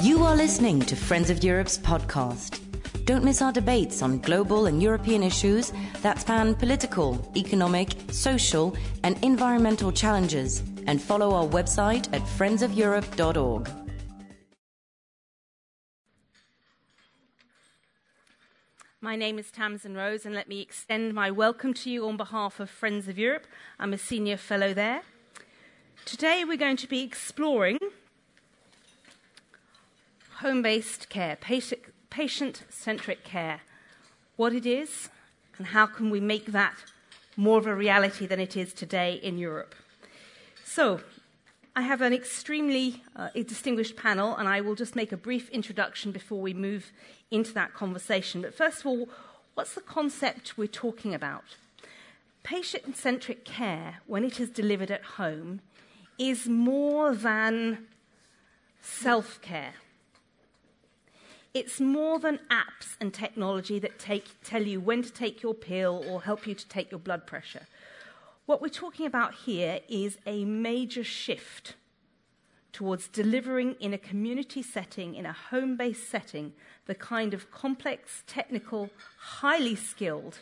You are listening to Friends of Europe's podcast. Don't miss our debates on global and European issues that span political, economic, social, and environmental challenges. And follow our website at friendsofeurope.org. My name is Tamsin Rose, and let me extend my welcome to you on behalf of Friends of Europe. I'm a senior fellow there. Today, we're going to be exploring home based care, patient centric care, what it is, and how can we make that more of a reality than it is today in Europe. So, I have an extremely uh, distinguished panel, and I will just make a brief introduction before we move into that conversation. But first of all, what's the concept we're talking about? Patient centric care, when it is delivered at home, is more than self care. It's more than apps and technology that take, tell you when to take your pill or help you to take your blood pressure. What we're talking about here is a major shift towards delivering in a community setting, in a home based setting, the kind of complex, technical, highly skilled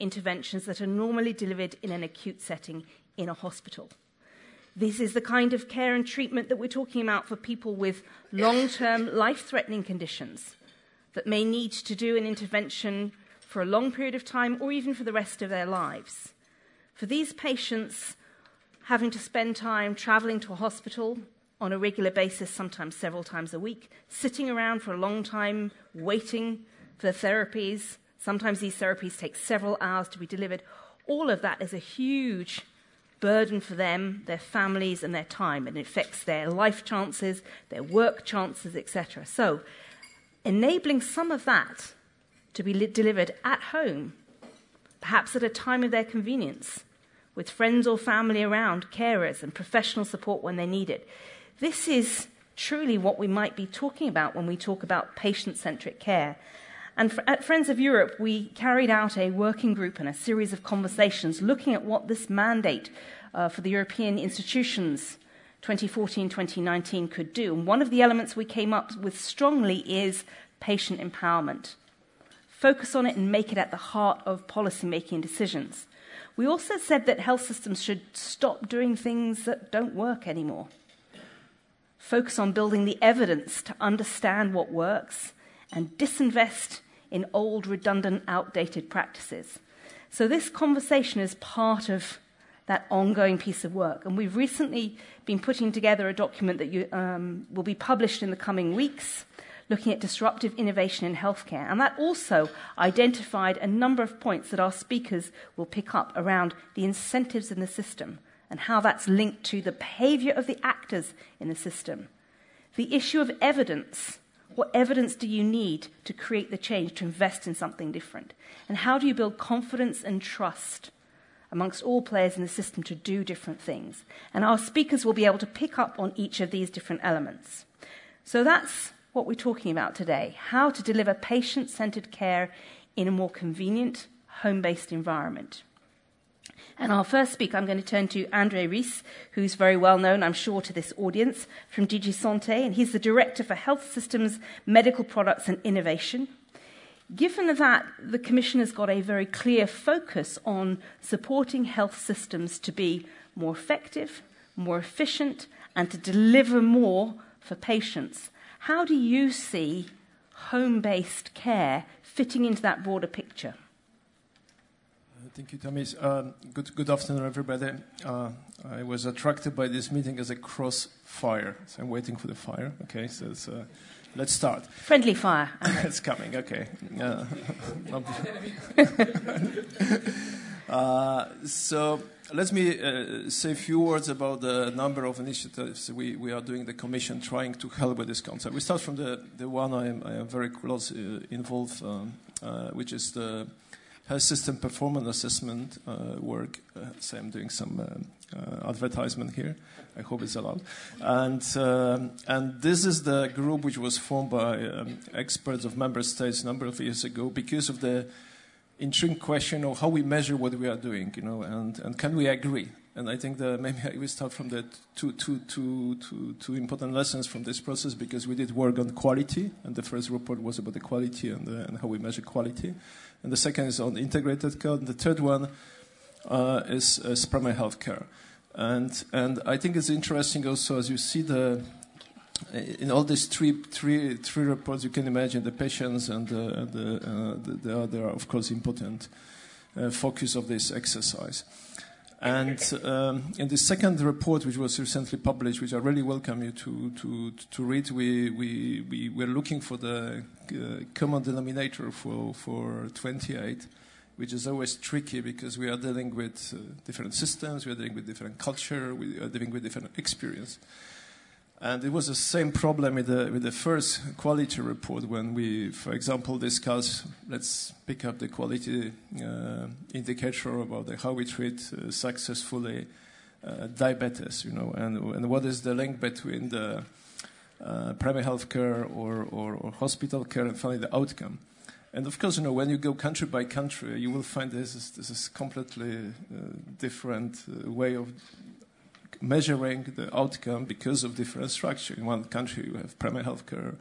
interventions that are normally delivered in an acute setting in a hospital. This is the kind of care and treatment that we're talking about for people with long term, life threatening conditions that may need to do an intervention for a long period of time or even for the rest of their lives. For these patients, having to spend time traveling to a hospital on a regular basis, sometimes several times a week, sitting around for a long time, waiting for therapies, sometimes these therapies take several hours to be delivered, all of that is a huge burden for them, their families, and their time, and it affects their life chances, their work chances, etc. So, enabling some of that to be delivered at home, perhaps at a time of their convenience, with friends or family around, carers, and professional support when they need it. This is truly what we might be talking about when we talk about patient centric care. And at Friends of Europe, we carried out a working group and a series of conversations looking at what this mandate uh, for the European institutions 2014 2019 could do. And one of the elements we came up with strongly is patient empowerment. Focus on it and make it at the heart of policy making decisions. We also said that health systems should stop doing things that don't work anymore. Focus on building the evidence to understand what works and disinvest in old, redundant, outdated practices. So, this conversation is part of that ongoing piece of work. And we've recently been putting together a document that you, um, will be published in the coming weeks looking at disruptive innovation in healthcare. And that also identified a number of points that our speakers will pick up around the incentives in the system and how that's linked to the behavior of the actors in the system. The issue of evidence. What evidence do you need to create the change, to invest in something different? And how do you build confidence and trust amongst all players in the system to do different things? And our speakers will be able to pick up on each of these different elements. So that's what we're talking about today how to deliver patient centered care in a more convenient, home based environment. And our first speaker, I'm going to turn to Andre Rys, who's very well known, I'm sure, to this audience from DG Sante, and he's the Director for Health Systems, Medical Products and Innovation. Given that the Commission has got a very clear focus on supporting health systems to be more effective, more efficient, and to deliver more for patients, how do you see home based care fitting into that broader picture? Uh, thank you, Tamsin. Uh, good, good afternoon, everybody. Uh, I was attracted by this meeting as a crossfire, so I'm waiting for the fire. Okay, so uh, let's start. Friendly fire. it's coming. Okay. Uh, so let me uh, say a few words about the number of initiatives we, we are doing the Commission trying to help with this concept. We start from the, the one I am, I am very close uh, involved, um, uh, which is the health system performance assessment uh, work. Uh, so I'm doing some uh, advertisement here. I hope it's allowed. And, and this is the group which was formed by um, experts of member states a number of years ago because of the intriguing question of how we measure what we are doing, you know, and, and can we agree? And I think that maybe I will start from the two, two, two, two, two important lessons from this process because we did work on quality, and the first report was about the quality and, uh, and how we measure quality. And the second is on integrated care. And the third one uh, is, is primary health care. And, and I think it's interesting also as you see the, in all these three, three, three reports, you can imagine the patients and the, the, uh, the, the other, of course, important uh, focus of this exercise. And um, in the second report, which was recently published, which I really welcome you to, to, to read, we, we, we were looking for the uh, common denominator for, for 28, which is always tricky because we are dealing with uh, different systems, we are dealing with different culture, we are dealing with different experience. And it was the same problem with the, with the first quality report when we, for example, discuss, let's pick up the quality uh, indicator about the, how we treat uh, successfully uh, diabetes, you know, and, and what is the link between the uh, primary health care or, or, or, hospital care and finally the outcome. And of course, you know, when you go country by country, you will find this is, this is completely uh, different uh, way of measuring the outcome because of different structure. In one country, you have primary health care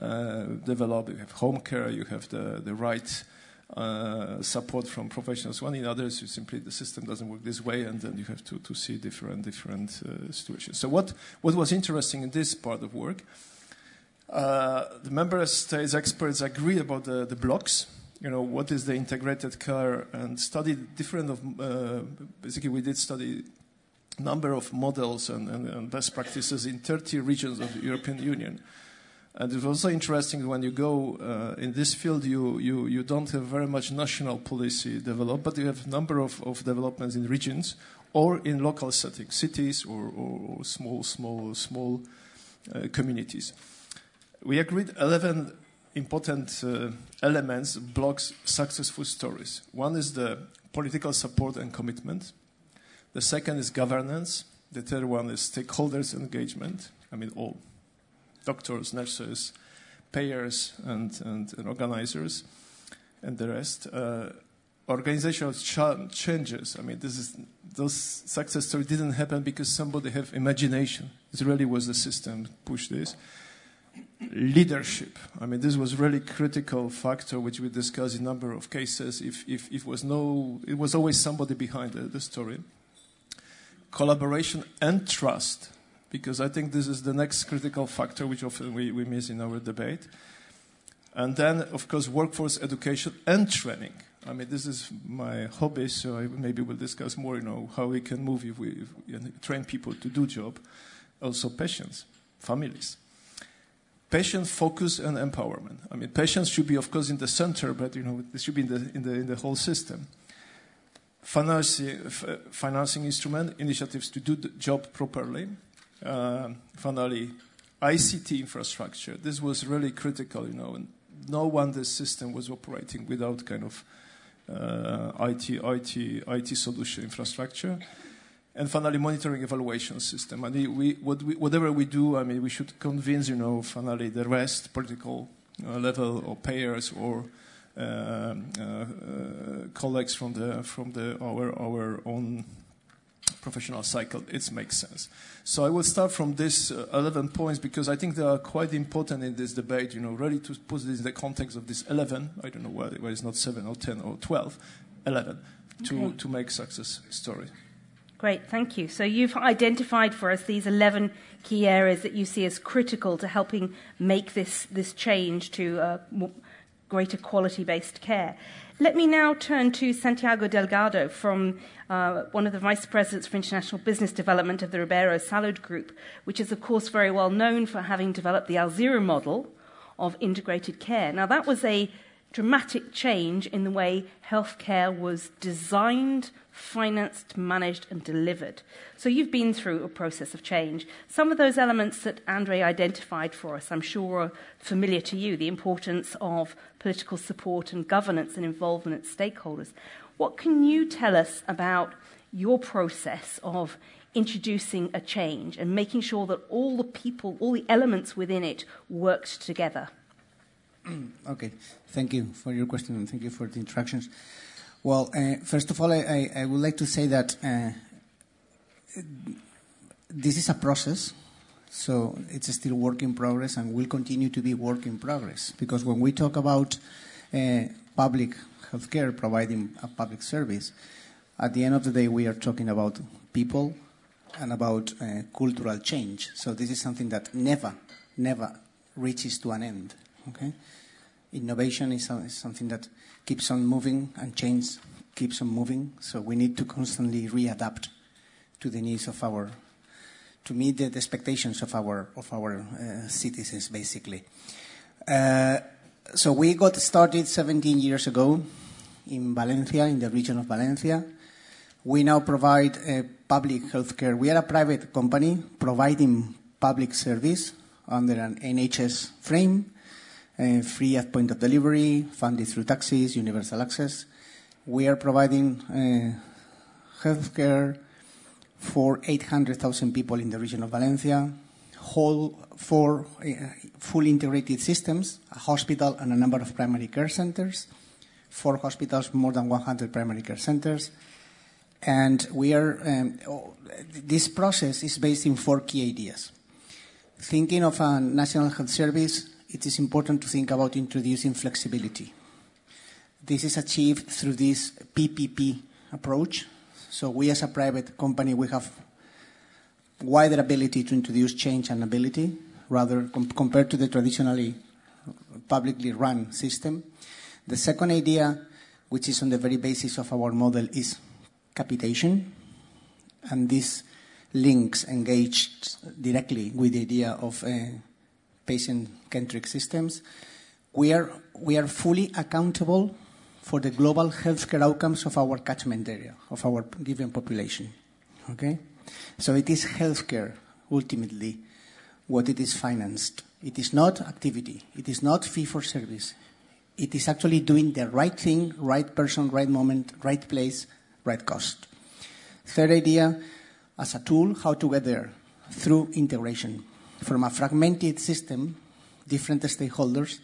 uh, developed, you have home care, you have the, the right uh, support from professionals. One in others, you simply the system doesn't work this way, and then you have to, to see different different uh, situations. So what what was interesting in this part of work, uh, the member states experts agree about the, the blocks. You know what is the integrated care, and studied different of uh, basically we did study number of models and, and, and, best practices in 30 regions of the European Union. And it's also interesting when you go uh, in this field, you, you, you don't have very much national policy developed, but you have a number of, of developments in regions or in local settings, cities or, or, small, small, small uh, communities. We agreed 11 important uh, elements, blocks successful stories. One is the political support and commitment. The second is governance. The third one is stakeholders engagement. I mean, all doctors, nurses, payers, and, and, and organizers, and the rest. Uh, organizational ch- changes. I mean, this is those success stories didn't happen because somebody have imagination. It really was the system push this. Leadership. I mean, this was really critical factor which we discussed in a number of cases. If, if, if was no, it was always somebody behind the, the story collaboration and trust, because I think this is the next critical factor which often we, we miss in our debate. And then, of course, workforce education and training. I mean, this is my hobby, so I maybe we'll discuss more, you know, how we can move if we, if we train people to do job. Also patients, families. Patient focus and empowerment. I mean, patients should be, of course, in the center, but, you know, this should be in the, in the, in the whole system financing, instrument, initiatives to do the job properly. Uh, finally, ICT infrastructure. This was really critical, you know, and no one this system was operating without kind of uh, IT, IT, IT solution infrastructure. And finally, monitoring evaluation system. What we, whatever we do, I mean, we should convince, you know, finally the rest, political uh, level or payers or colleagues from the from the our our own professional cycle, it makes sense. So I will start from these uh, 11 points because I think they are quite important in this debate, you know, really to put this in the context of this 11, I don't know why, why it's not 7 or 10 or 12, 11, to, okay. to make success story. Great, thank you. So you've identified for us these 11 key areas that you see as critical to helping make this, this change to uh, greater quality based care. Let me now turn to Santiago Delgado from uh, one of the vice presidents for international business development of the Ribera Salud Group, which is, of course, very well known for having developed the Alzira model of integrated care. Now, that was a dramatic change in the way healthcare was designed, financed, managed, and delivered. So you've been through a process of change. Some of those elements that Andre identified for us, I'm sure, are familiar to you the importance of political support and governance and involvement of stakeholders. What can you tell us about your process of introducing a change and making sure that all the people, all the elements within it worked together? okay, thank you for your question and thank you for the introductions. Well, uh, first of all, I, would like to say that uh, this is a process, so it's still work in progress and will continue to be work in progress. Because when we talk about uh, public healthcare providing a public service, at the end of the day, we are talking about people and about cultural change. So this is something that never, never reaches to an end. Okay, innovation is, is something that keeps on moving and change keeps on moving. So we need to constantly readapt to the needs of our, to meet the, expectations of our of our uh, citizens, basically. Uh, so we got started 17 years ago in Valencia, in the region of Valencia. We now provide public healthcare. We are a private company providing public service under an NHS frame, free at point of delivery, funded through taxes, universal access. We are providing uh, healthcare for 800,000 people in the region of Valencia, whole four uh, fully integrated systems, a hospital and a number of primary care centers, four hospitals, more than 100 primary care centers. And we are, um, this process is based in four key ideas. Thinking of a national health service, it is important to think about introducing flexibility. This is achieved through this PPP approach. So we as a private company, we have wider ability to introduce change and ability rather com- compared to the traditionally publicly run system. The second idea, which is on the very basis of our model, is capitation. And this links engaged directly with the idea of uh, patient-centric systems. We are, we are fully accountable for the global healthcare outcomes of our catchment area, of our given population. Okay? So it is healthcare, ultimately, what it is financed. It is not activity. It is not fee for service. It is actually doing the right thing, right person, right moment, right place, right cost. Third idea, as a tool, how to get there through integration from a fragmented system, different stakeholders,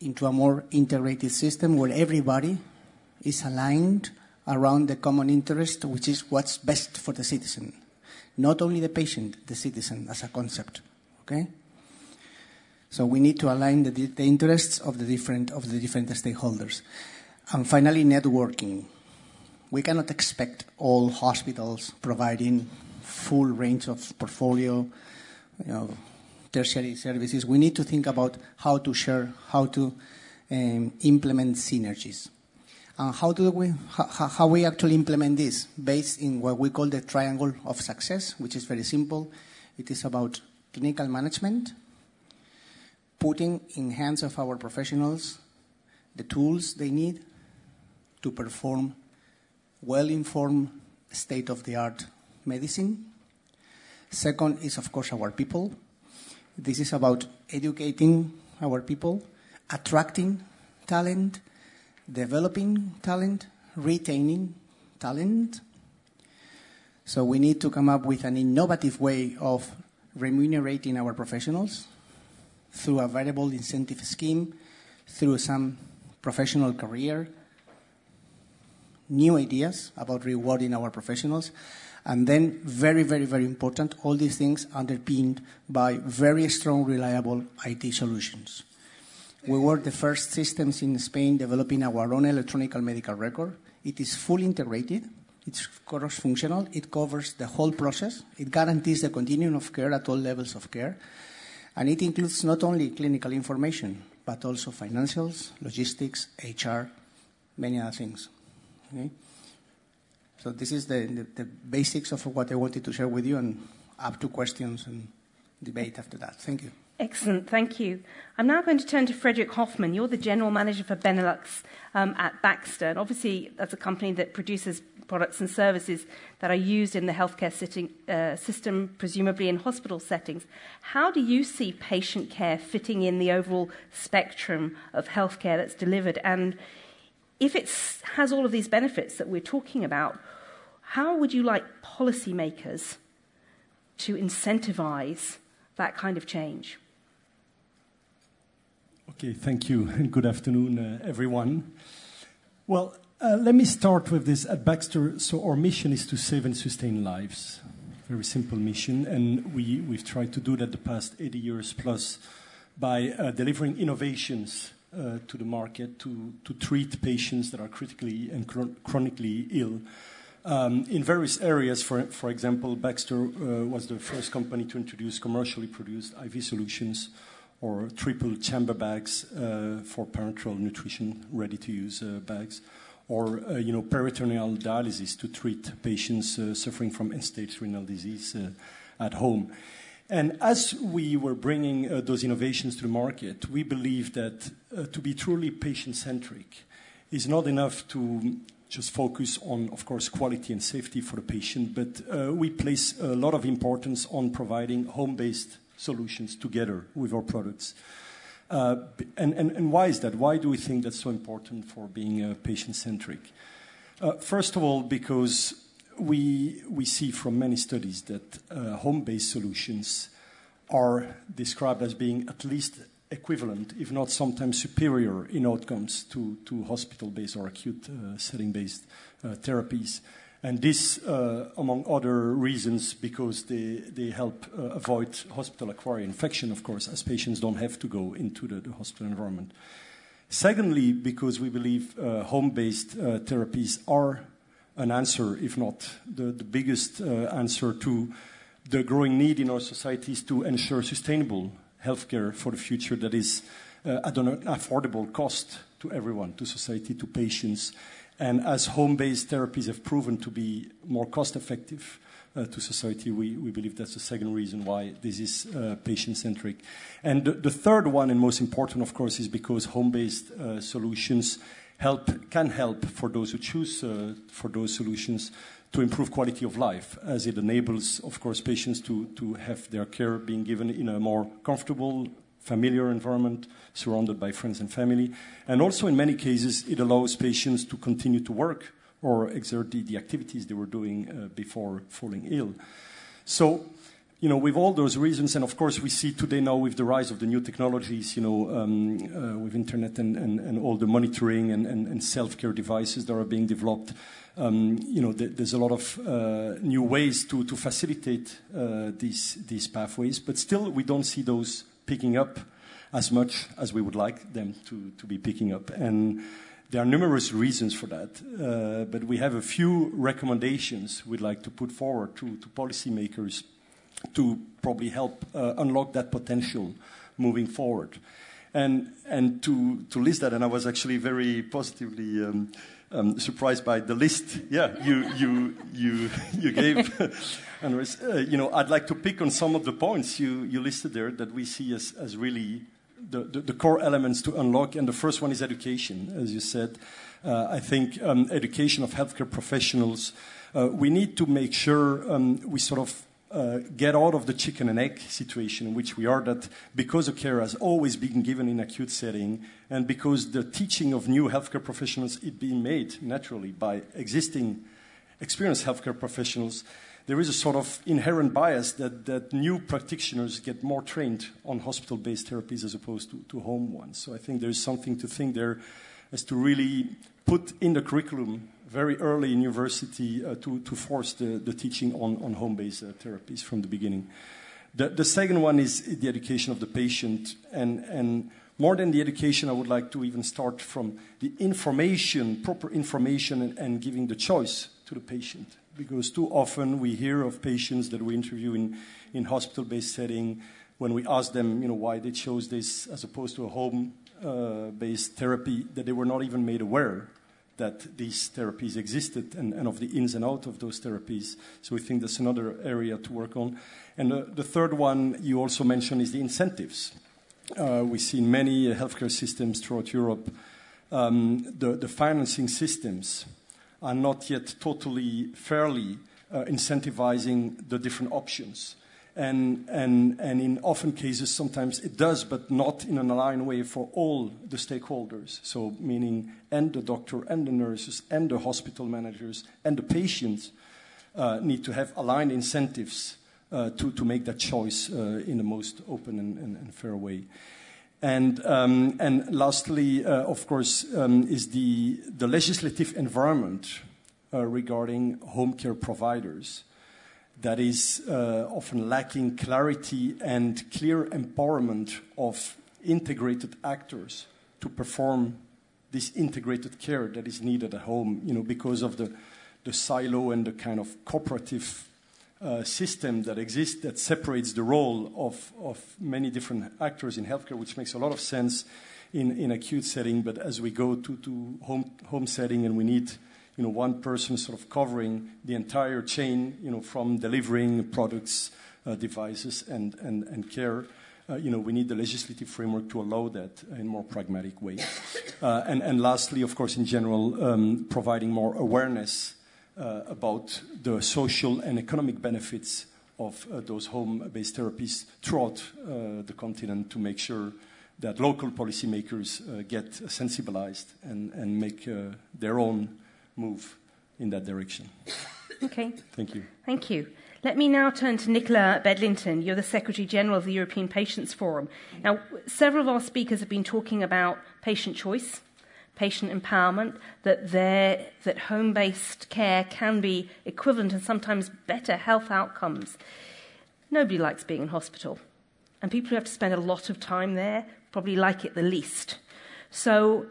into a more integrated system where everybody is aligned around the common interest, which is what's best for the citizen. Not only the patient, the citizen as a concept. Okay? So we need to align the, the interests of the different of the different stakeholders. And finally, networking. We cannot expect all hospitals providing full range of portfolio, you know, tertiary services, we need to think about how to share, how to um, implement synergies. And how do we, how, how we actually implement this based in what we call the triangle of success, which is very simple. It is about clinical management, putting in hands of our professionals the tools they need to perform well-informed state-of-the-art medicine. Second is, of course, our people. This is about educating our people, attracting talent, developing talent, retaining talent. So we need to come up with an innovative way of remunerating our professionals through a variable incentive scheme, through some professional career, new ideas about rewarding our professionals, and then, very, very, very important, all these things underpinned by very strong, reliable IT solutions. We were the first systems in Spain developing our own electronic medical record. It is fully integrated. It's cross-functional. It covers the whole process. It guarantees the continuum of care at all levels of care. And it includes not only clinical information, but also financials, logistics, HR, many other things. Okay? So this is the, the, the, basics of what I wanted to share with you, and up to questions and debate after that. Thank you. Excellent, thank you. I'm now going to turn to Frederick Hoffman. You're the General Manager for Benelux um, at Baxter. And obviously, that's a company that produces products and services that are used in the healthcare sitting, uh, system, presumably in hospital settings. How do you see patient care fitting in the overall spectrum of healthcare that's delivered? And if it has all of these benefits that we're talking about, how would you like policymakers to incentivize that kind of change? Okay, thank you, and good afternoon, uh, everyone. Well, uh, let me start with this. At Baxter, so our mission is to save and sustain lives. very simple mission, and we, we've tried to do that the past 80 years plus by uh, delivering innovations uh, to the market to, to treat patients that are critically and chronically ill. Um, in various areas, for, for example, Baxter uh, was the first company to introduce commercially produced IV solutions or triple chamber bags uh, for parenteral nutrition, ready to use uh, bags, or uh, you know, peritoneal dialysis to treat patients uh, suffering from end stage renal disease at home. And as we were bringing uh, those innovations to the market, we believe that uh, to be truly patient centric is not enough to just focus on, of course, quality and safety for the patient, but uh, we place a lot of importance on providing home based solutions together with our products. And, why is that? Why do we think that's so important for being patient centric? Uh, first of all, because we, we see from many studies that uh, home-based solutions are described as being at least equivalent, if not sometimes superior in outcomes to, to hospital-based or acute uh, setting-based uh, therapies. And this, uh, among other reasons, because they, they help uh, avoid hospital-acquired infection, of course, as patients don't have to go into the, the hospital environment. Secondly, because we believe uh, home-based therapies are an answer, if not the, the biggest uh, answer to the growing need in our societies to ensure sustainable healthcare for the future that is uh, at an affordable cost to everyone, to society, to patients. And as home based therapies have proven to be more cost effective uh, to society, we, we believe that's the second reason why this is uh, patient centric. And the, the, third one, and most important, of course, is because home based uh, solutions help can help for those who choose uh, for those solutions to improve quality of life, as it enables, of course, patients to, to have their care being given in a more comfortable, familiar environment, surrounded by friends and family. And also, in many cases, it allows patients to continue to work or exert the, the activities they were doing uh, before falling ill. So, you know, with all those reasons, and of course we see today now with the rise of the new technologies, you know, um, uh, with internet and, and, and, all the monitoring and, and, and self-care devices that are being developed, um, you know, th- there's a lot of uh, new ways to, to facilitate uh, these, these pathways, but still we don't see those picking up as much as we would like them to, to be picking up. And there are numerous reasons for that, uh, but we have a few recommendations we'd like to put forward to, to policymakers to probably help uh, unlock that potential moving forward. And, and to, to list that, and I was actually very positively um, um, surprised by the list. Yeah, you, you, you, you gave. and uh, you know, I'd like to pick on some of the points you, you listed there that we see as, as really the, the, the core elements to unlock. And the first one is education, as you said. Uh, I think um, education of healthcare professionals. Uh, we need to make sure um, we sort of uh, get out of the chicken and egg situation in which we are that because of care has always been given in acute setting and because the teaching of new healthcare professionals is being made naturally by existing experienced healthcare professionals, there is a sort of inherent bias that, that new practitioners get more trained on hospital-based therapies as opposed to, to home ones. So I think there's something to think there as to really put in the curriculum very early in university uh, to, to force the, the teaching on, on home-based uh, therapies from the beginning. The, the second one is the education of the patient. And, and more than the education, I would like to even start from the information, proper information, and, and giving the choice to the patient. Because too often we hear of patients that we interview in, in hospital-based setting when we ask them, you know, why they chose this as opposed to a home-based uh, therapy, that they were not even made aware that these therapies existed and, and, of the ins and outs of those therapies. So we think that's another area to work on. And uh, the third one you also mentioned is the incentives. Uh, we see in many healthcare systems throughout Europe um, the, the, financing systems are not yet totally fairly uh, incentivizing the different options and, and, and in often cases, sometimes it does, but not in an aligned way for all the stakeholders. So, meaning, and the doctor, and the nurses, and the hospital managers, and the patients uh, need to have aligned incentives uh, to, to make that choice uh, in the most open and, and, and fair way. And, um, and lastly, uh, of course, um, is the, the legislative environment uh, regarding home care providers that is uh, often lacking clarity and clear empowerment of integrated actors to perform this integrated care that is needed at home, you know, because of the, the silo and the kind of cooperative uh, system that exists that separates the role of, of many different actors in healthcare, which makes a lot of sense in, in acute setting. But as we go to, to home, home setting and we need you know, one person sort of covering the entire chain, you know, from delivering products, uh, devices, and, and, and care, uh, you know, we need the legislative framework to allow that in more pragmatic way. Uh, and, and lastly, of course, in general, um, providing more awareness uh, about the social and economic benefits of uh, those home-based therapies throughout uh, the continent to make sure that local policymakers get sensibilized and, and make their own move in that direction. Okay. Thank you. Thank you. Let me now turn to Nicola Bedlington. You're the Secretary General of the European Patients Forum. Now, several of our speakers have been talking about patient choice, patient empowerment, that, that home based care can be equivalent and sometimes better health outcomes. Nobody likes being in hospital. And people who have to spend a lot of time there probably like it the least. So,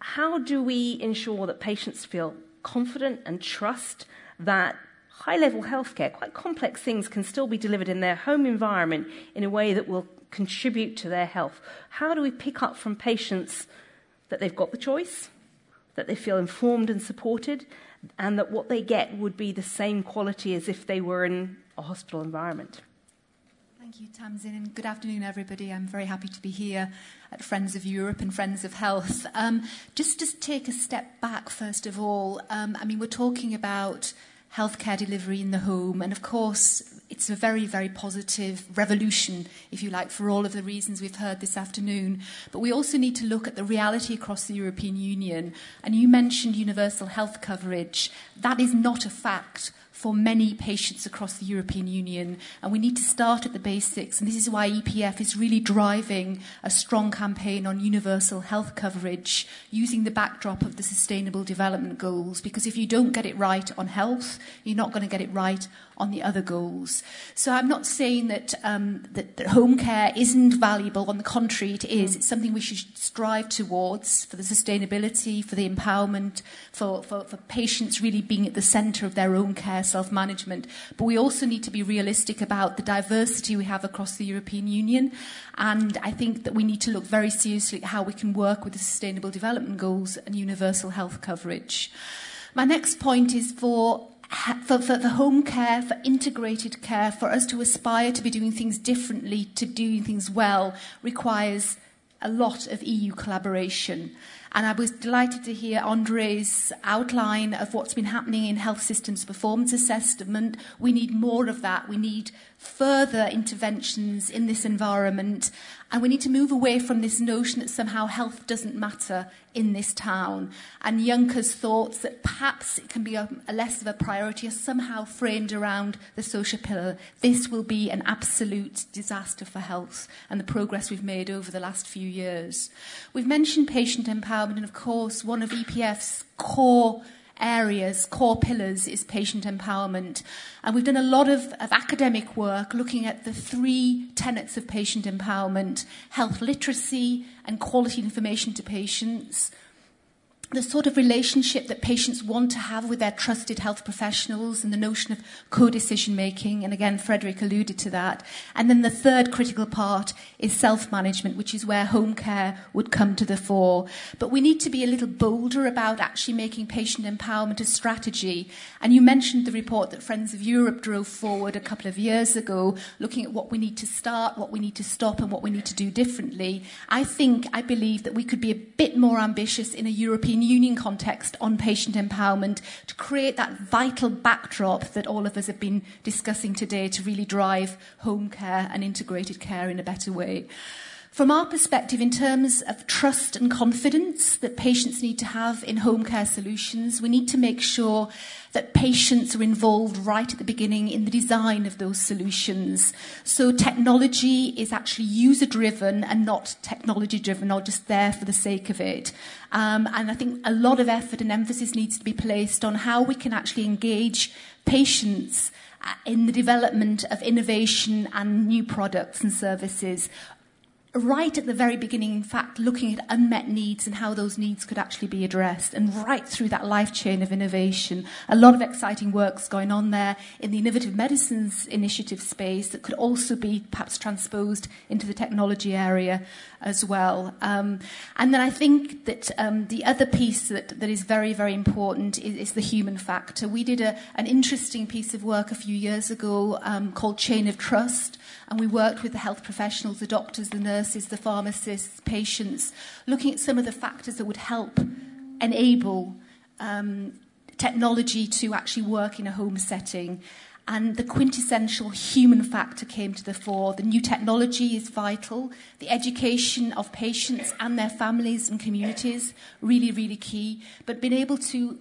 how do we ensure that patients feel confident and trust that high level healthcare, quite complex things, can still be delivered in their home environment in a way that will contribute to their health. How do we pick up from patients that they've got the choice, that they feel informed and supported, and that what they get would be the same quality as if they were in a hospital environment? Thank you, Tamsin, and good afternoon, everybody. I'm very happy to be here at Friends of Europe and Friends of Health. Um, just to take a step back, first of all, um, I mean, we're talking about healthcare delivery in the home. And of course, it's a very, very positive revolution, if you like, for all of the reasons we've heard this afternoon. But we also need to look at the reality across the European Union. And you mentioned universal health coverage. That is not a fact for many patients across the European Union. And we need to start at the basics. And this is why EPF is really driving a strong campaign on universal health coverage using the backdrop of the Sustainable Development Goals. Because if you don't get it right on health, you're not going to get it right on the other goals. So I'm not saying that, um, that, that home care isn't valuable. On the contrary, it is. It's something we should strive towards for the sustainability, for the empowerment, for, for, for patients really being at the centre of their own care, self-management. But we also need to be realistic about the diversity we have across the European Union. And I think that we need to look very seriously at how we can work with the Sustainable Development Goals and universal health coverage. My next point is for for, for, for home care, for integrated care, for us to aspire to be doing things differently, to doing things well, requires a lot of EU collaboration. And I was delighted to hear Andre's outline of what's been happening in health systems performance assessment. We need more of that. We need further interventions in this environment. And we need to move away from this notion that somehow health doesn't matter in this town. And Juncker's thoughts that perhaps it can be a, a less of a priority are somehow framed around the social pillar. This will be an absolute disaster for health and the progress we've made over the last few years. We've mentioned patient empowerment, and of course, one of EPF's core areas, core pillars, is patient empowerment. And we've done a lot of, of academic work looking at the three tenets of patient empowerment health literacy and quality information to patients, the sort of relationship that patients want to have with their trusted health professionals and the notion of co-decision making. And again frederick alluded to that. And then the third critical part is self-management which is where home care would come to the fore. But we need to be a little bolder about actually making patient empowerment a strategy. And you mentioned the report that friends of europe drove forward a couple of years ago looking at what we need to start what we need to stop and what we need to do differently. I think i believe that we could be a bit more ambitious in a european Union context on patient empowerment to create that vital backdrop that all of us have been discussing today to really drive home care and integrated care in a better way. From our perspective, in terms of trust and confidence that patients need to have in home care solutions, we need to make sure that patients are involved right at the beginning in the design of those solutions. So technology is actually user driven and not technology driven or just there for the sake of it. Um, and I think a lot of effort and emphasis needs to be placed on how we can actually engage patients uh, in the development of innovation and new products and services right at the very beginning, in fact, looking at unmet needs and how those needs could actually be addressed, and right through that life chain of innovation. A lot of exciting work's going on there in the innovative medicines initiative space that could also be perhaps transposed into the technology area as well. Um, and then I think that um, the other piece that, that is very, very important is, is the human factor. We did a, an interesting piece of work a few years ago um, called Chain of Trust, and we worked with the health professionals, the doctors, the nurses, the pharmacists, patients, looking at some of the factors that would help enable um, technology to actually work in a home setting and the quintessential human factor came to the fore. The new technology is vital. The education of patients and their families and communities, really, really key. But being able to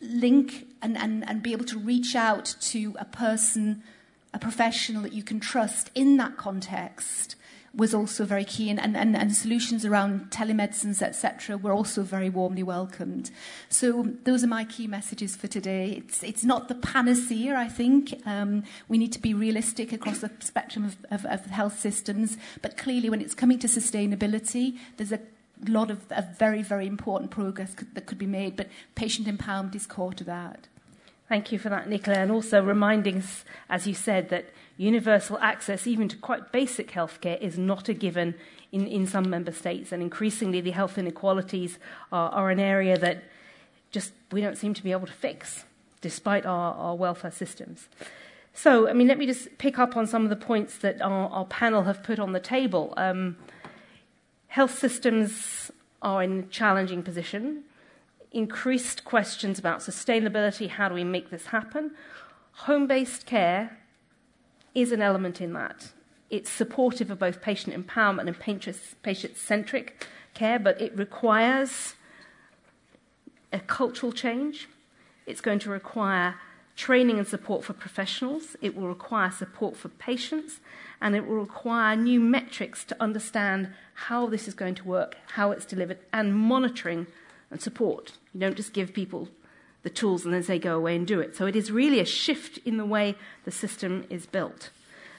link and, and, and be able to reach out to a person, a professional that you can trust in that context was also very key, and, and, and, solutions around telemedicines, etc., were also very warmly welcomed. So those are my key messages for today. It's, it's not the panacea, I think. Um, we need to be realistic across the spectrum of, of, of health systems, but clearly when it's coming to sustainability, there's a lot of, of very, very important progress that could be made, but patient empowerment is core to that. Thank you for that, Nicola, and also reminding us, as you said, that universal access, even to quite basic healthcare, is not a given in, in some member states. And increasingly, the health inequalities are, are an area that just we don't seem to be able to fix, despite our, our welfare systems. So, I mean, let me just pick up on some of the points that our, our panel have put on the table. Um, health systems are in a challenging position. Increased questions about sustainability how do we make this happen? Home based care is an element in that. It's supportive of both patient empowerment and patient centric care, but it requires a cultural change. It's going to require training and support for professionals, it will require support for patients, and it will require new metrics to understand how this is going to work, how it's delivered, and monitoring and support. You don't just give people the tools and then say go away and do it. So it is really a shift in the way the system is built.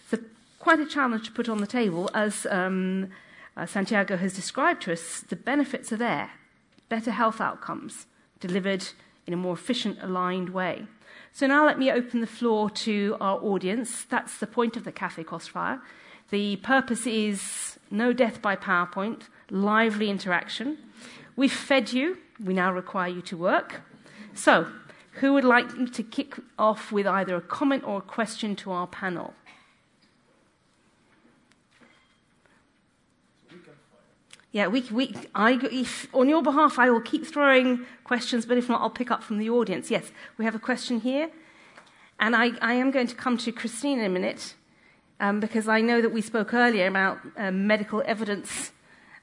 So quite a challenge to put on the table, as um, uh, Santiago has described to us. The benefits are there: better health outcomes delivered in a more efficient, aligned way. So now let me open the floor to our audience. That's the point of the Cafe Crossfire. The purpose is no death by PowerPoint, lively interaction. We've fed you. We now require you to work. So, who would like to kick off with either a comment or a question to our panel? Yeah, we, we, I, if, on your behalf, I will keep throwing questions, but if not, I'll pick up from the audience. Yes, we have a question here. And I, I am going to come to Christine in a minute, um, because I know that we spoke earlier about um, medical evidence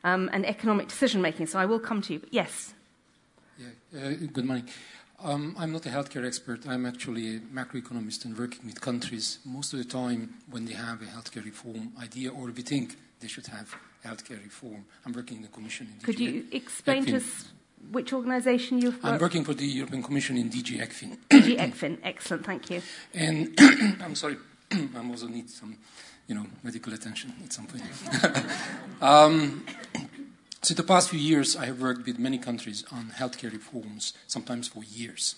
um, and economic decision making, so I will come to you. Yes. Yeah, uh, good morning. Um, I'm not a healthcare expert. I'm actually a macroeconomist and working with countries most of the time when they have a healthcare reform idea or we think they should have healthcare reform. I'm working in the Commission in DG Could you explain to us which organisation you've worked? I'm working for the European Commission in DG ECFIN. DG ECFIN, excellent, thank you. And I'm sorry, I also need some, you know, medical attention at some point. um, so, the past few years, I have worked with many countries on healthcare reforms, sometimes for years.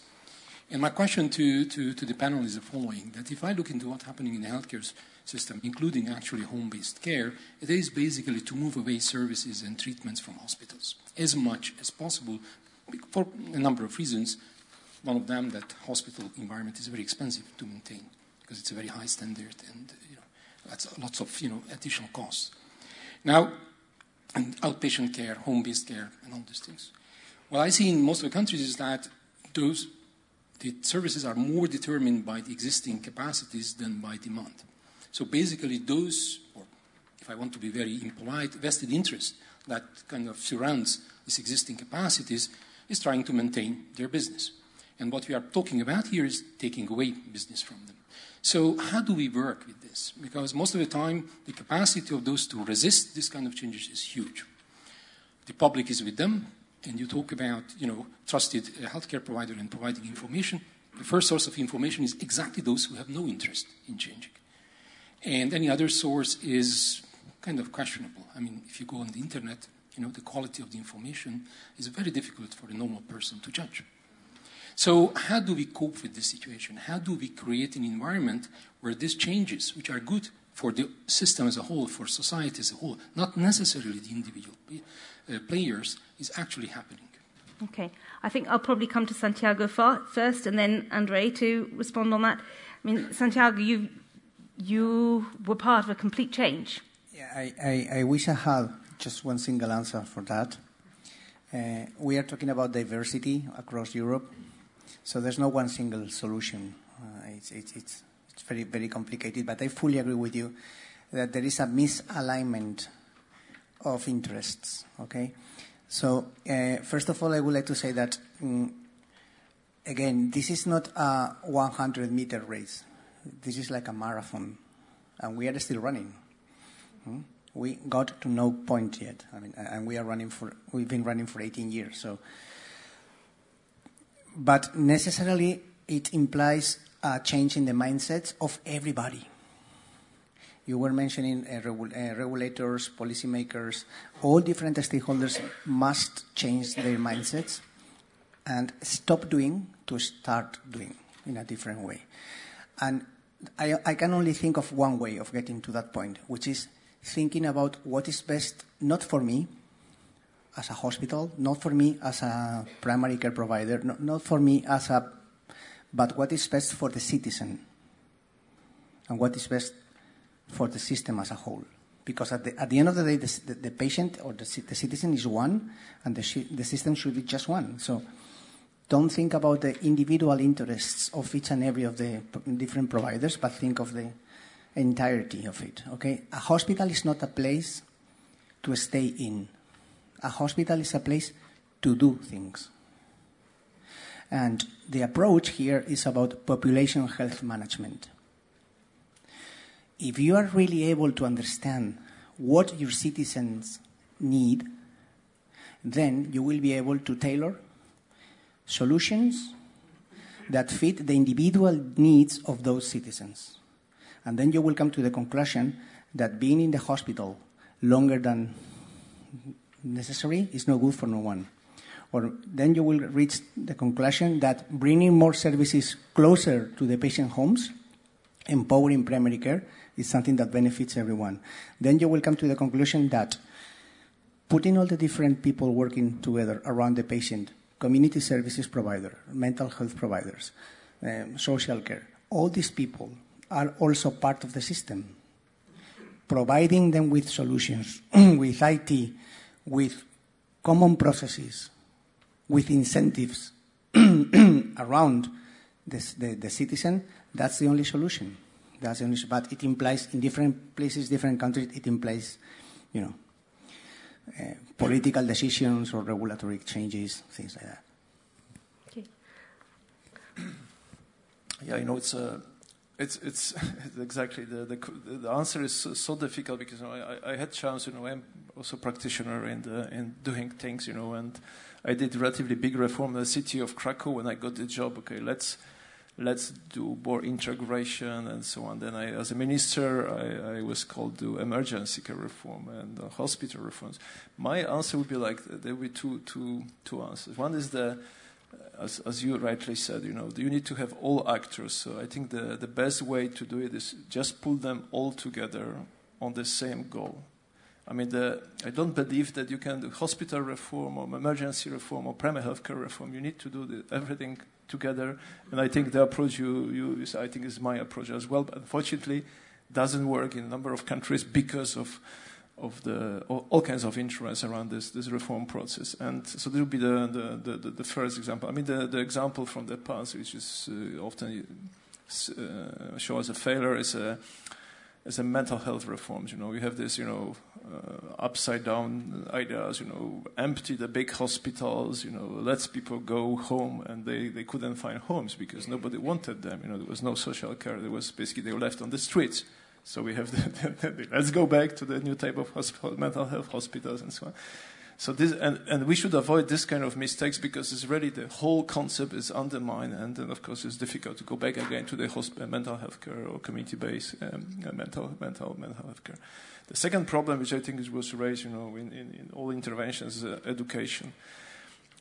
And my question to, to, to, the panel is the following that if I look into what's happening in the healthcare system, including actually home based care, it is basically to move away services and treatments from hospitals as much as possible for a number of reasons. One of them, that hospital environment is very expensive to maintain because it's a very high standard and you know, that's lots of you know, additional costs. Now, outpatient care, home based care, and all these things. What I see in most of the countries is that those the services are more determined by the existing capacities than by demand. So basically, those, or if I want to be very impolite, vested interest that kind of surrounds these existing capacities is trying to maintain their business. And what we are talking about here is taking away business from them. So, how do we work with this? Because most of the time, the capacity of those to resist this kind of changes is huge. The public is with them, and you talk about, you know, trusted uh, healthcare provider and providing information. The first source of information is exactly those who have no interest in changing. And any other source is kind of questionable. I mean, if you go on the internet, you know, the quality of the information is very difficult for a normal person to judge. So, how do we cope with this situation? How do we create an environment where these changes, which are good for the system as a whole, for society as a whole, not necessarily the individual uh, players, is actually happening? Okay. I think I'll probably come to Santiago first and then Andre to respond on that. I mean, Santiago, you, you were part of a complete change. Yeah, I, I, I wish I had just one single answer for that. Uh, we are talking about diversity across Europe, so there's no one single solution. Uh, it's, it's, it's, it's very, very complicated, but I fully agree with you that there is a misalignment of interests, okay? So, uh, first of all, I would like to say that, um, again, this is not a 100 meter race. This is like a marathon, and we are still running. Hmm? We got to no point yet. I mean, and we are running for, we've been running for 18 years. So, but necessarily it implies a change in the mindsets of everybody. You were mentioning uh, regu- uh, regulators, policymakers, all different stakeholders must change their mindsets and stop doing to start doing in a different way. And I, I can only think of one way of getting to that point, which is thinking about what is best not for me as a hospital, not for me as a primary care provider, not, not for me as a, but what is best for the citizen and what is best for the system as a whole. Because at the, at the end of the day, the, the, the patient or the, the, citizen is one, and the, the system should be just one. So don't think about the individual interests of each and every of the different providers, but think of the entirety of it. Okay, a hospital is not a place to stay in. A hospital is a place to do things. And the approach here is about population health management. If you are really able to understand what your citizens need, then you will be able to tailor solutions that fit the individual needs of those citizens. And then you will come to the conclusion that being in the hospital longer than necessary is no good for no one. Or then you will reach the conclusion that bringing more services closer to the patient homes, empowering primary care, is something that benefits everyone. Then you will come to the conclusion that putting all the different people working together around the patient, community services provider, mental health providers, um, social care, all these people are also part of the system. Providing them with solutions, with IT, with common processes, with incentives around this, the, the citizen, that's the only solution. That's the only, but it implies in different places, different countries, it implies, you know, uh, political decisions or regulatory changes, things like that. Okay. Yeah, you know, it's a. Uh it's, it's, exactly the, the, the answer is so, so difficult because you know, I, I had chance you know I'm also practitioner in doing things you know and I did relatively big reform in the city of Krakow when I got the job okay let's let's do more integration and so on then I as a minister I, I was called to emergency care reform and uh, hospital reforms my answer would be like there would be two two two answers one is the as, as you rightly said, you know, you need to have all actors. So I think the, the best way to do it is just pull them all together on the same goal. I mean, the, I don't believe that you can do hospital reform or emergency reform or primary healthcare reform. You need to do the, everything together. And I think the approach you, you I think is my approach as well. But unfortunately, doesn't work in a number of countries because of of the all, all, kinds of influence around this this reform process. And so this will be the the, the, the first example. I mean, the, the example from the past, which is uh, often uh, shown as a failure, is a as a mental health reforms. You know, you have this, you know, uh, upside down ideas. You know, empty the big hospitals. You know, let people go home, and they they couldn't find homes because nobody wanted them. You know, there was no social care. There was basically they were left on the streets. So we have the, the, the, let's go back to the new type of hospital, mental health hospitals and so on. So this, and, and we should avoid this kind of mistakes because it's really the whole concept is undermined, and then of course it's difficult to go back again to the hospital, mental health care or community-based um, mental mental mental health care. The second problem, which I think was raised, you know, in, in, in all interventions, is uh, education.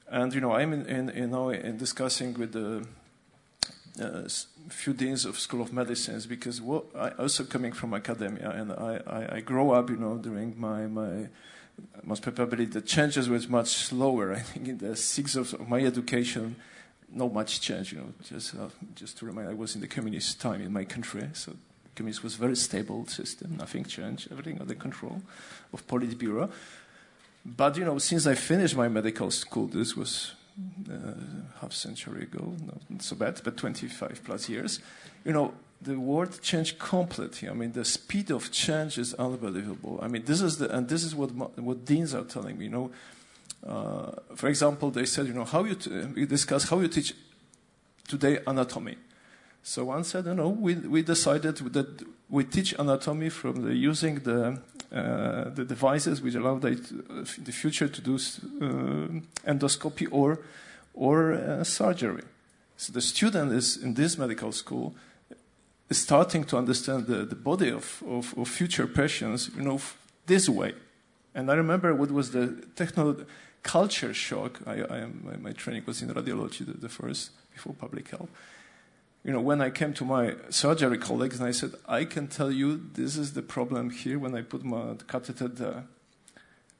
And you know, I'm in, in, in now in discussing with the uh, few deans of School of Medicines because what, I also coming from academia, and I, I, I grow up, you know, during my my most probably the changes was much slower. I think in the six of, my education, not much change. You know, just uh, just to remind, I was in the communist time in my country, so communist was a very stable system. Nothing changed. Everything under control of Politburo. But you know, since I finished my medical school, this was uh, half century ago, not so bad, but 25 plus years. You know, the world changed completely. I mean, the speed of change is unbelievable. I mean, this is the, and this is what what deans are telling me. You know, uh, for example, they said, you know, how you t- we discuss how you teach today anatomy. So one said, you know, we we decided that we teach anatomy from the, using the uh, the devices which allow the, the future to do uh, endoscopy or or uh, surgery. So the student is in this medical school starting to understand the, the body of, of, of, future patients, you know, this way. And I remember what was the techno culture shock. I, I my, my, training was in radiology, the, the, first before public health. You know, when I came to my surgery colleagues and I said, I can tell you this is the problem here when I put my catheter there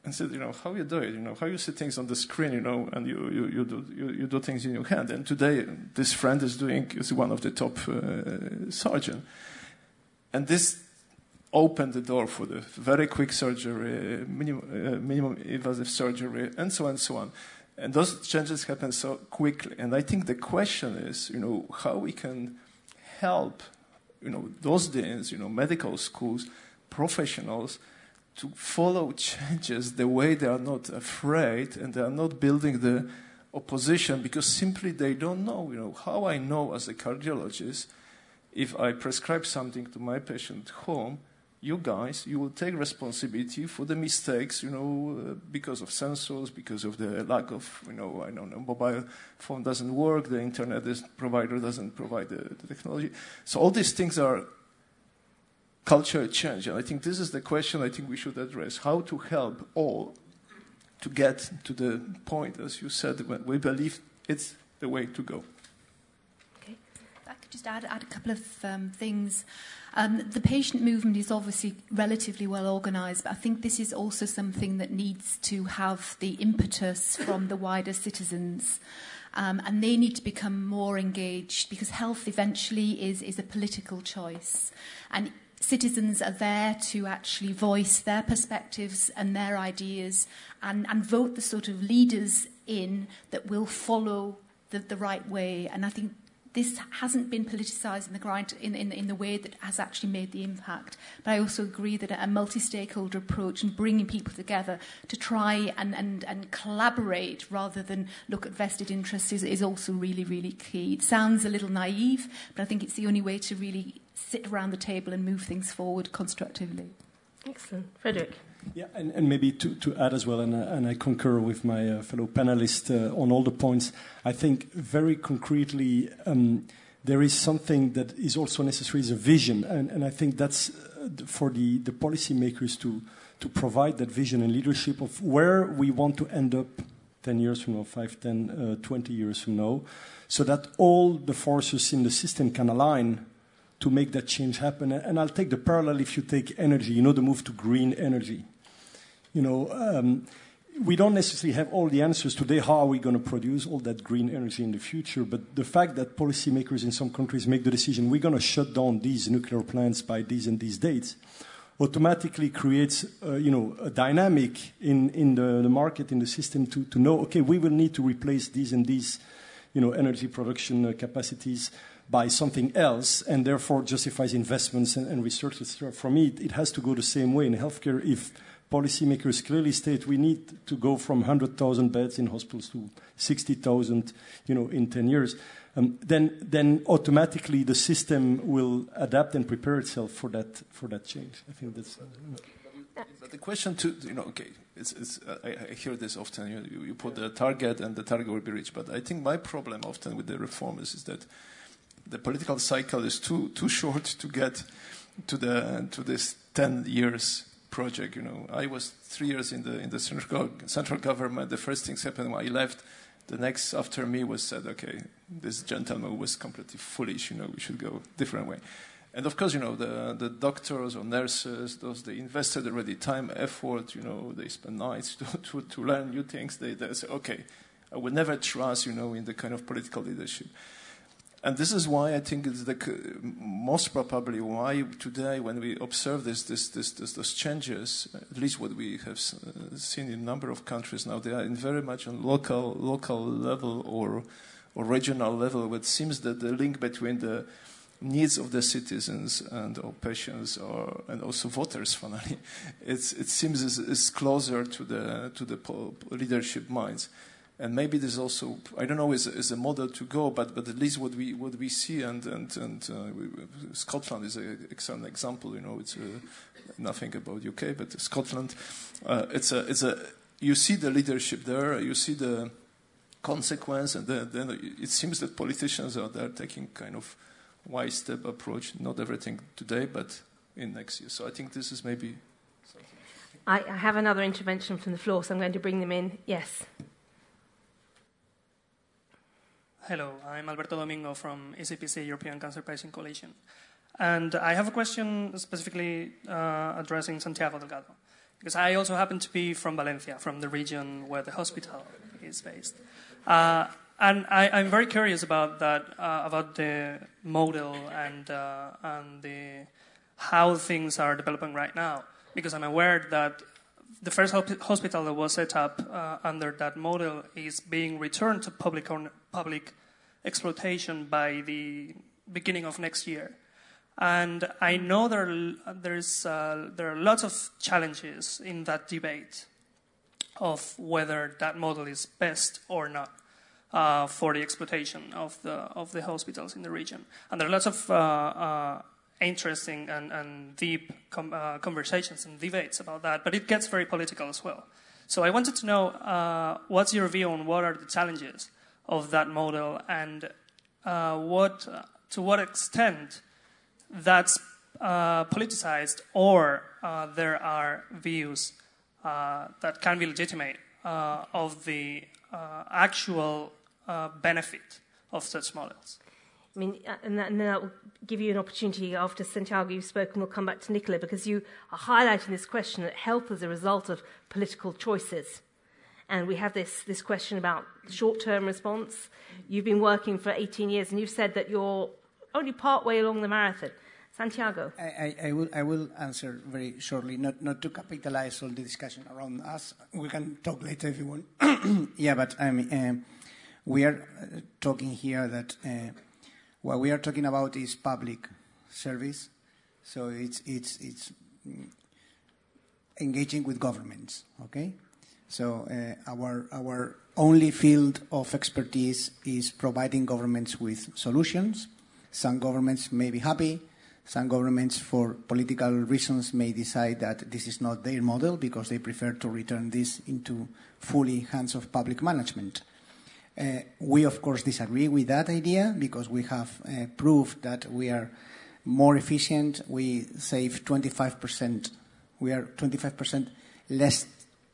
and said, you know, how you do it, you know, how you see things on the screen, you know, and you, you, you, do, you, you do things in your hand. And today, this friend is doing, is one of the top uh, surgeon. And this opened the door for the very quick surgery, minimum, uh, minimum invasive surgery, and so on and so on. And those changes happen so quickly. And I think the question is, you know, how we can help, you know, those days, you know, medical schools, professionals, to follow changes the way they are not afraid and they are not building the opposition because simply they don't know. You know, how I know as a cardiologist, if I prescribe something to my patient at home, you guys, you will take responsibility for the mistakes, you know, uh, because of sensors, because of the lack of, you know, I don't know, mobile phone doesn't work, the internet provider doesn't provide the, the technology. So all these things are culture change. And I think this is the question I think we should address how to help all to get to the point, as you said, when we believe it's the way to go. Okay, I could just add, add a couple of um, things. Um, the patient movement is obviously relatively well organised, but I think this is also something that needs to have the impetus from the wider citizens. Um, and they need to become more engaged because health eventually is, is a political choice. And citizens are there to actually voice their perspectives and their ideas and, and vote the sort of leaders in that will follow the, the right way. And I think this hasn't been politicised in the, grind, in, in, in the way that has actually made the impact. But I also agree that a multi stakeholder approach and bringing people together to try and, and, and collaborate rather than look at vested interests is, is also really, really key. It sounds a little naive, but I think it's the only way to really sit around the table and move things forward constructively. Excellent. Frederick. Yeah, and, and maybe to, to add as well, and, uh, and I concur with my uh, fellow panelists uh, on all the points, I think very concretely um, there is something that is also necessary is a vision, and, and I think that's uh, for the, the policymakers to, to provide that vision and leadership of where we want to end up 10 years from now, 5, 10, uh, 20 years from now, so that all the forces in the system can align to make that change happen. And I'll take the parallel if you take energy, you know, the move to green energy. You know, um, we don't necessarily have all the answers today. How are we going to produce all that green energy in the future? But the fact that policymakers in some countries make the decision we're going to shut down these nuclear plants by these and these dates automatically creates uh, you know, a dynamic in, in the, the market, in the system to, to know, okay, we will need to replace these and these you know, energy production uh, capacities by something else and therefore justifies investments and, and research. For me, it, it has to go the same way in healthcare if policymakers clearly state we need to go from 100,000 beds in hospitals to 60,000 you know, in 10 years. Um, then, then automatically the system will adapt and prepare itself for that, for that change. I think that's. Uh, But the question to you know, okay, it's, it's, I, I, hear this often. You, you, put the target, and the target will be reached. But I think my problem often with the reformers is that the political cycle is too too short to get to the to this ten years project. You know, I was three years in the in the central central government. The first things happened when I left. The next after me was said, okay, this gentleman was completely foolish. You know, we should go different way. And of course, you know, the, the doctors or nurses, those they invested already time, effort, you know, they spend nights to, to, to learn new things. They, they say, okay, I will never trust, you know, in the kind of political leadership. And this is why I think it's the most probably why today, when we observe this, this, this, this, those changes, at least what we have uh, seen in a number of countries now, they are in very much on local, local level or, or regional level. It seems that the link between the needs of the citizens and of patients or, and also voters finally it's, it seems is, is closer to the to the leadership minds and maybe there's also I don't know is, is a model to go but but at least what we what we see and and and uh, we, Scotland is an excellent example you know it's uh, nothing about UK but Scotland uh, it's a it's a you see the leadership there you see the consequence and then, then it seems that politicians are there taking kind of wise step approach. Not everything today, but in next year. So I think this is maybe. I, I have another intervention from the floor, so I'm going to bring them in. Yes. Hello, I'm Alberto Domingo from ACPC, European Cancer Patient Coalition. And I have a question specifically uh, addressing Santiago Delgado, because I also happen to be from Valencia, from the region where the hospital is based. Uh, and I, am very curious about that, uh, about the model and uh, and the how things are developing right now, because I'm aware that the first hospital that was set up uh, under that model is being returned to public public exploitation by the beginning of next year. And I know there, there's, uh, there are lots of challenges in that debate of whether that model is best or not uh, for the exploitation of the of the hospitals in the region. And there are lots of uh, uh interesting and, and deep com- uh, conversations and debates about that, but it gets very political as well. So I wanted to know uh, what's your view on what are the challenges of that model and what to what extent that's politicized or there are views that can be legitimate of the uh, actual uh, benefit of such models. I mean, uh, and, that, and that will give you an opportunity after Santiago you've spoken. We'll come back to Nicola because you are highlighting this question that health is a result of political choices. And we have this, this question about short term response. You've been working for 18 years and you've said that you're only part way along the marathon. Santiago. I, I, I, will, I will answer very shortly, not, not to capitalize all the discussion around us. We can talk later if you want. yeah, but I mean, uh, we are uh, talking here that uh, what we are talking about is public service, so it's it's it's engaging with governments. Okay, so uh, our our only field of expertise is providing governments with solutions. Some governments may be happy. Some governments, for political reasons, may decide that this is not their model because they prefer to return this into fully hands of public management. Uh, we, of course, disagree with that idea because we have uh, proved that we are more efficient. We save 25%. We are 25% less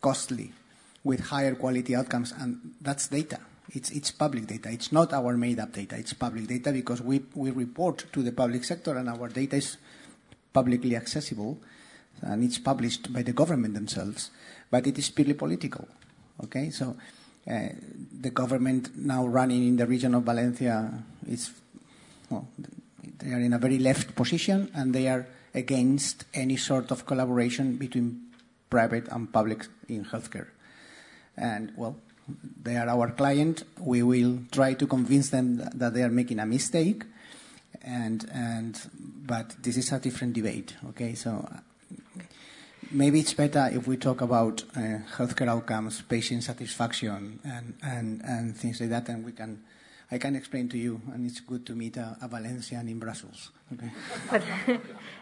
costly with higher quality outcomes, and that's data. It's, it's public data. It's not our made-up data. It's public data because we, we report to the public sector, and our data is publicly accessible, and it's published by the government themselves. But it is purely political. Okay, so Uh, the government now running in the region of Valencia is, well, they are in a very left position and they are against any sort of collaboration between private and public in healthcare. And, well, they are our client. We will try to convince them that they are making a mistake. And, and, but this is a different debate, okay? So maybe it's better if we talk about uh, healthcare outcomes, patient satisfaction, and, and, and things like that, and we can I can explain to you, and it's good to meet a, a Valencian in Brussels. Okay. But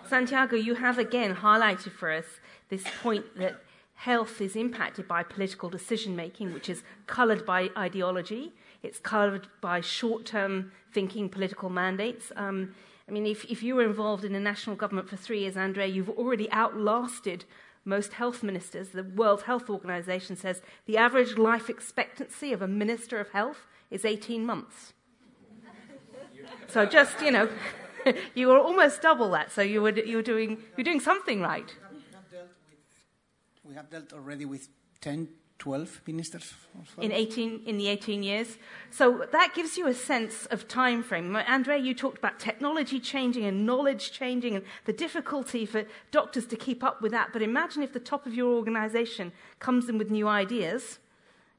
Santiago, you have again highlighted for us this point that health is impacted by political decision making, which is coloured by ideology. It's coloured by short term thinking political mandates. Um, I mean, if, if you were involved in a national government for three years, Andrea, you've already outlasted most health ministers. The World Health Organization says the average life expectancy of a minister of health is 18 months. So just, you know, you were almost double that. So you were, you were doing, you're doing something right. We have dealt already with 10 12 ministers in 18 in the 18 years. So that gives you a sense of time frame. Andre you talked about technology changing and knowledge changing and the difficulty for doctors to keep up with that. But imagine if the top of your organization comes in with new ideas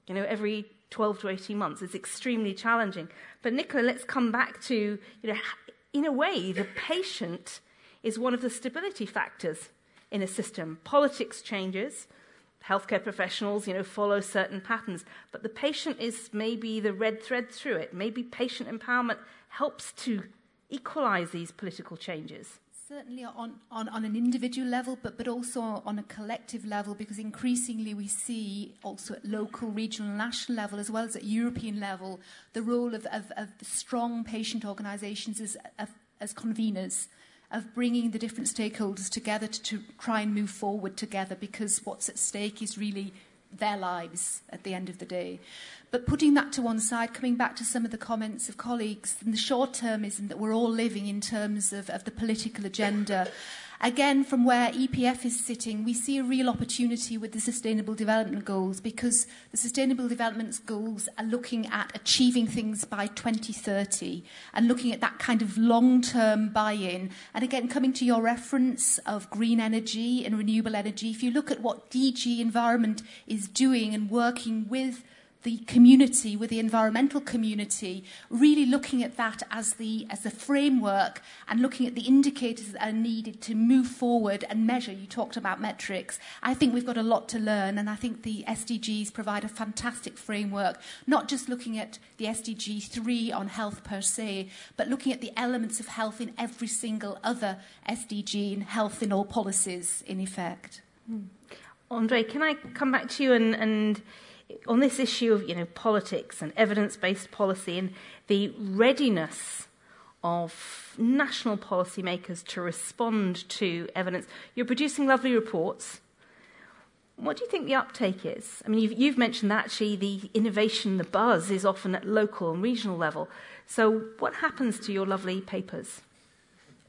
you know every 12 to 18 months. It's extremely challenging. But nicola let's come back to you know in a way the patient is one of the stability factors in a system. Politics changes healthcare professionals, you know, follow certain patterns. But the patient is maybe the red thread through it. Maybe patient empowerment helps to equalize these political changes. Certainly on, on, on an individual level, but, but also on a collective level, because increasingly we see also at local, regional, national level, as well as at European level, the role of, of, of strong patient organisations as, as conveners of bringing the different stakeholders together to, to try and move forward together because what's at stake is really their lives at the end of the day. But putting that to one side, coming back to some of the comments of colleagues, and the short termism that we're all living in terms of, of the political agenda Again, from where EPF is sitting, we see a real opportunity with the Sustainable Development Goals because the Sustainable Development Goals are looking at achieving things by 2030 and looking at that kind of long term buy in. And again, coming to your reference of green energy and renewable energy, if you look at what DG Environment is doing and working with the community, with the environmental community, really looking at that as the as a framework and looking at the indicators that are needed to move forward and measure. You talked about metrics. I think we've got a lot to learn, and I think the SDGs provide a fantastic framework, not just looking at the SDG 3 on health per se, but looking at the elements of health in every single other SDG and health in all policies, in effect. Mm. Andre, can I come back to you and, and on this issue of you know politics and evidence-based policy and the readiness of national policymakers to respond to evidence. You're producing lovely reports. What do you think the uptake is? I mean, you've, you've mentioned that actually the innovation, the buzz is often at local and regional level. So, what happens to your lovely papers?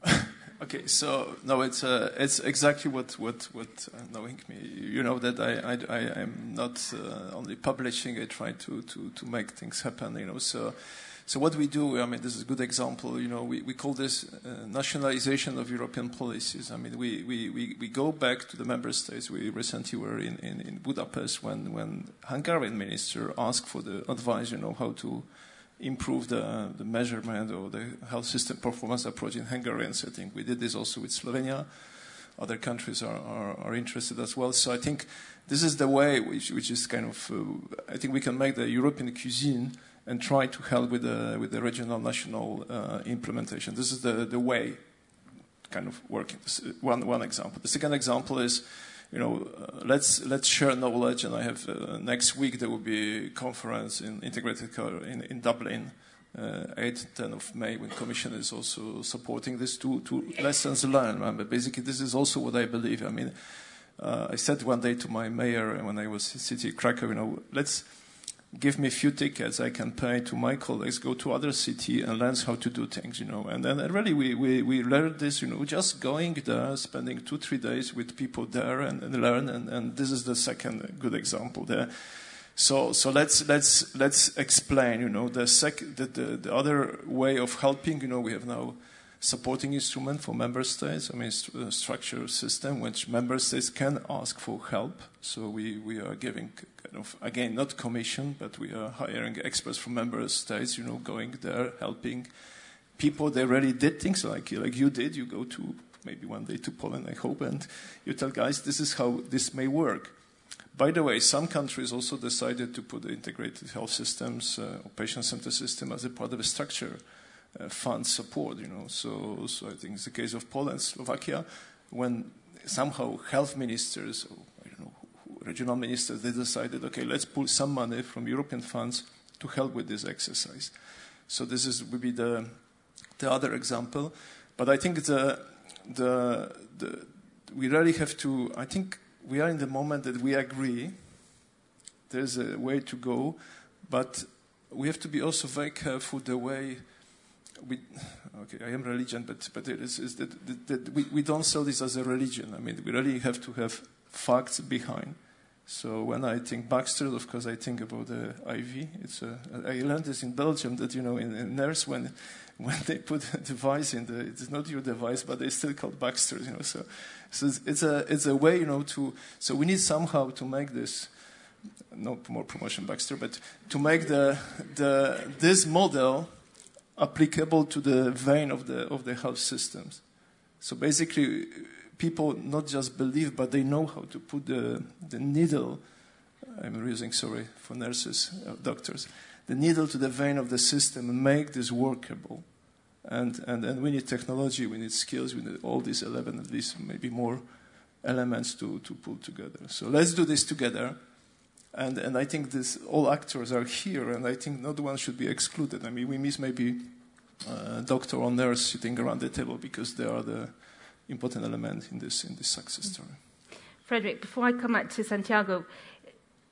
Okay, so no, it's uh, it's exactly what what what uh, knowing me, you know that I I, I am not uh, only publishing. I try to to to make things happen. You know, so so what we do. I mean, this is a good example. You know, we, we call this uh, nationalization of European policies. I mean, we, we, we, we go back to the member states. We recently were in, in, in Budapest when when Hungarian minister asked for the advice. You know, how to improve the, the measurement or the health system performance approach in Hungarian setting. We did this also with Slovenia. Other countries are, are, are interested as well. So I think this is the way which, which is kind of, uh, I think we can make the European cuisine and try to help with the, with the regional national uh, implementation. This is the, the way kind of working. One, one example. The second example is you know, uh, let's let's share knowledge. And I have uh, next week there will be a conference in integrated care in, in Dublin, uh, 8th, 10th of May, when Commission is also supporting this two two lessons learned. But basically, this is also what I believe. I mean, uh, I said one day to my mayor when I was in city Krakow, you know, let's give me a few tickets I can pay to my colleagues, go to other city and learn how to do things, you know. And then really we, we, we learned this, you know, just going there, spending two, three days with people there and, and learn. And, and this is the second good example there. So, so let's, let's, let's explain, you know, the, sec, the, the, the other way of helping, you know, we have now supporting instrument for member states. I mean, st- a structure system which member states can ask for help. So we, we are giving kind of again not commission, but we are hiring experts from member states. You know, going there helping people. They already did things like like you did. You go to maybe one day to Poland, I hope, and you tell guys this is how this may work. By the way, some countries also decided to put the integrated health systems uh, or patient-centered system as a part of a structure uh, Uh, fund support. You know, so so I think it's the case of Poland, Slovakia, when somehow health ministers, or I don't know, regional ministers, they decided, okay, let's pull some money from European funds to help with this exercise. So this is would be the the other example, but I think the the the we really have to. I think we are in the moment that we agree there's a way to go, but we have to be also very careful the way we, okay, I am religion, but, but it is, is that, that, that we, we don't sell this as a religion. I mean, we really have to have facts behind. So when I think Baxter, of course, I think about the IV. It's a, I learned this in Belgium that you know in, in nurse when when they put a device in the it's not your device, but they still called Baxter. You know, so so it's, it's a it's a way you know to so we need somehow to make this no more promotion Baxter, but to make the the this model applicable to the vein of the, of the health systems. So basically, people not just believe, but they know how to put the, the needle, I'm using, sorry, for nurses, uh, doctors, the needle to the vein of the system and make this workable. And, and, and we need technology, we need skills, we need all these 11, at least maybe more elements to, to pull together. So let's do this together. And, and I think this, all actors are here, and I think not one should be excluded. I mean, we miss maybe uh, doctor or nurse sitting around the table because they are the important element in this, in this success story. Frederick, before I come back to Santiago,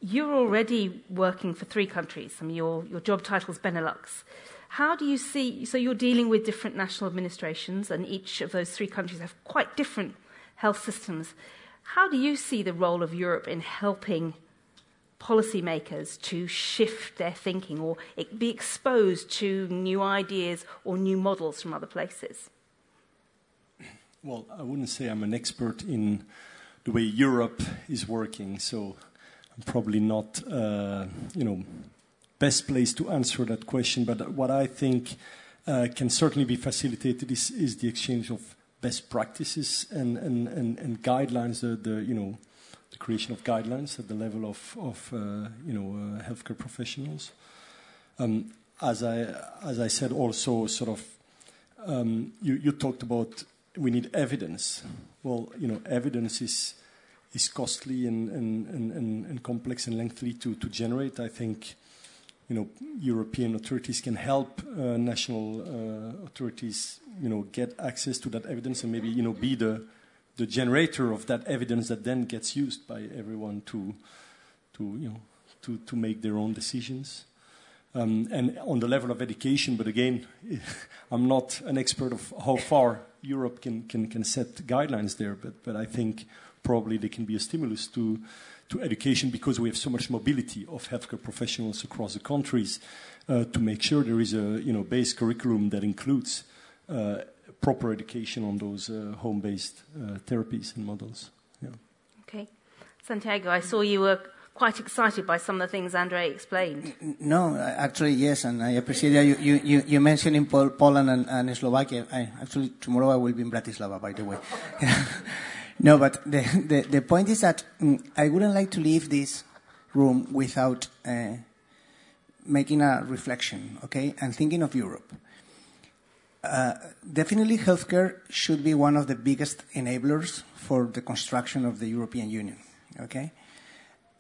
you're already working for three countries. I mean, your, your job title is Benelux. How do you see, so you're dealing with different national administrations, and each of those three countries have quite different health systems. How do you see the role of Europe in helping policymakers to shift their thinking or be exposed to new ideas or new models from other places? Well, I wouldn't say I'm an expert in the way Europe is working, so I'm probably not, uh, you know, best place to answer that question. But what I think uh, can certainly be facilitated is, is, the exchange of best practices and, and, and, and guidelines, the, the, you know, the creation of guidelines at the level of, of uh, you know, uh, healthcare professionals. Um, as, I, as I said, also, sort of, um, you, you talked about we need evidence. Well, you know, evidence is, is costly and, and, and, and, complex and lengthy to, to generate. I think you know, European authorities can help uh, national uh, authorities, you know, get access to that evidence and maybe, you know, be the, the generator of that evidence that then gets used by everyone to, to you know, to, to make their own decisions. Um, and on the level of education, but again, I'm not an expert of how far Europe can, can, can set guidelines there, but, but I think probably they can be a stimulus to, to education because we have so much mobility of healthcare professionals across the countries uh, to make sure there is a you know, base curriculum that includes uh, proper education on those uh, home-based uh, therapies and models. Yeah. Okay. Santiago, I saw you were quite excited by some of the things Andre explained. No, actually, yes, and I appreciate that you, you, you, you mentioned in Pol- Poland and, and Slovakia. I, actually, tomorrow I will be in Bratislava, by the way. no, but the, the, the, point is that mm, I wouldn't like to leave this room without uh, making a reflection, okay, and thinking of Europe. Uh, definitely, healthcare should be one of the biggest enablers for the construction of the European Union. Okay,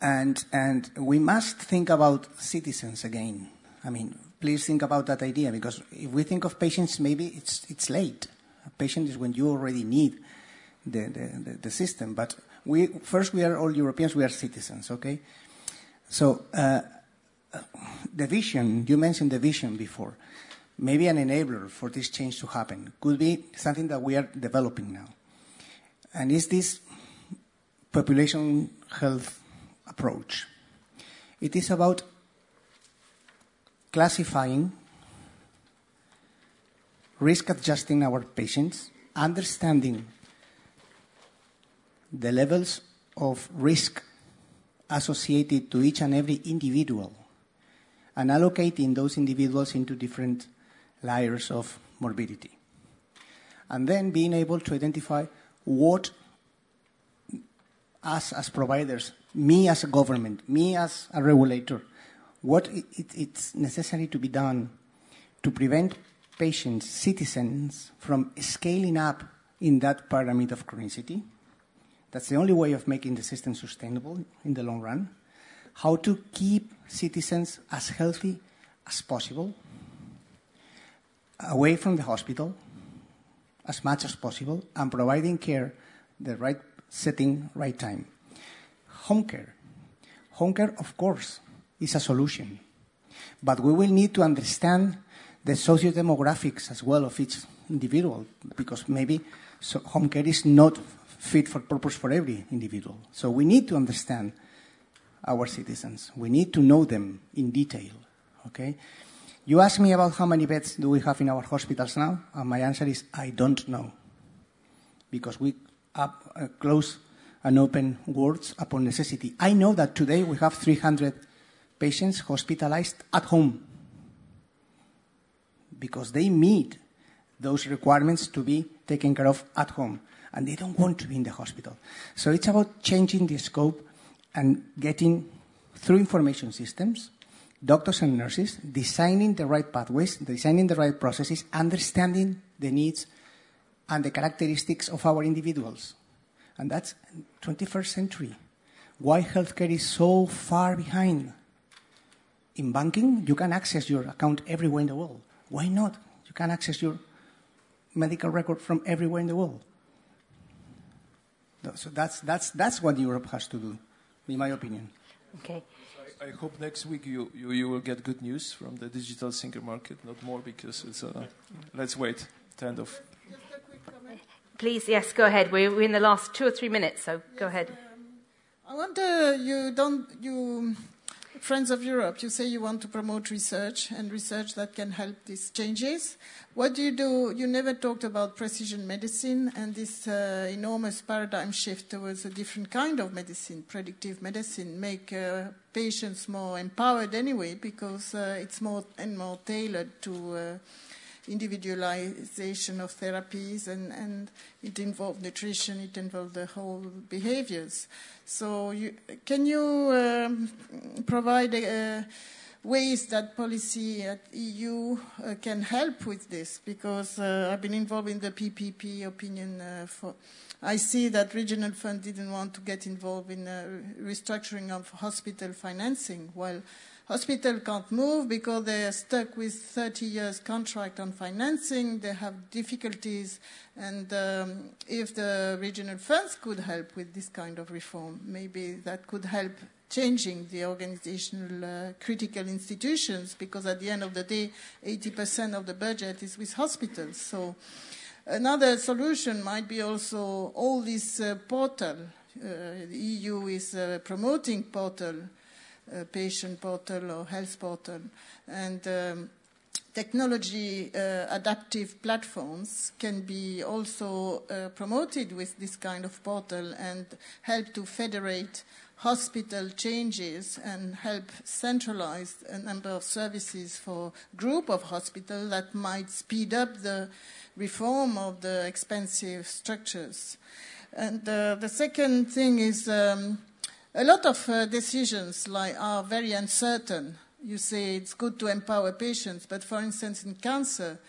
and and we must think about citizens again. I mean, please think about that idea because if we think of patients, maybe it's it's late. A patient is when you already need the the, the, the system. But we first we are all Europeans. We are citizens. Okay, so. Uh, the vision, you mentioned the vision before maybe an enabler for this change to happen. Could be something that we are developing now. And is this population health approach? It is about classifying, risk adjusting our patients, understanding the levels of risk associated to each and every individual, and allocating those individuals into different layers of morbidity. And then being able to identify what us as providers me as a government, me as a regulator, what it, it, it's necessary to be done to prevent patients, citizens, from scaling up in that pyramid of chronicity. That's the only way of making the system sustainable in the long run. How to keep citizens as healthy as possible, away from the hospital as much as possible, and providing care the right setting, right time. Home care. Home care, of course, is a solution. But we will need to understand the socio-demographics as well of each individual, because maybe so home care is not fit for purpose for every individual. So we need to understand our citizens. We need to know them in detail. Okay? You ask me about how many beds do we have in our hospitals now, and my answer is I don't know, because we up, uh, close and open wards upon necessity. I know that today we have 300 patients hospitalized at home because they meet those requirements to be taken care of at home and they don't want to be in the hospital. So it's about changing the scope and getting through information systems, doctors and nurses, designing the right pathways, designing the right processes, understanding the needs and the characteristics of our individuals. And that's 21st century. Why healthcare is so far behind? In banking, you can access your account everywhere in the world. Why not? You can access your medical record from everywhere in the world. So that's, that's, that's what Europe has to do, in my opinion. Okay. I, I hope next week you, you, you, will get good news from the digital single market, not more because it's. Uh, let's wait. The end of. Please, yes, go ahead. We're, we're in the last two or three minutes, so yes, go ahead. Um, I wonder you don't you Friends of Europe, you say you want to promote research and research that can help these changes. What do you do? You never talked about precision medicine and this uh, enormous paradigm shift towards a different kind of medicine, predictive medicine, make uh, patients more empowered anyway because uh, it's more and more tailored to uh, individualization of therapies and, and it involved nutrition, it involved the whole behaviors. So, you, can you um, provide uh, ways that policy at EU uh, can help with this? Because uh, I've been involved in the PPP opinion uh, for. I see that regional fund didn't want to get involved in uh, restructuring of hospital financing, while Hospital can't move because they are stuck with 30 years contract on financing. They have difficulties, and um, if the regional funds could help with this kind of reform, maybe that could help changing the organizational uh, critical institutions. Because at the end of the day, 80% of the budget is with hospitals. So another solution might be also all this uh, portal. Uh, the EU is uh, promoting portal patient portal or health portal. And um, technology uh, adaptive platforms can be also uh, promoted with this kind of portal and help to federate hospital changes and help centralize a number of services for group of hospitals that might speed up the reform of the expensive structures. And uh, the second thing is um, a lot of uh, decisions like, are very uncertain. You say it's good to empower patients, but for instance, in cancer,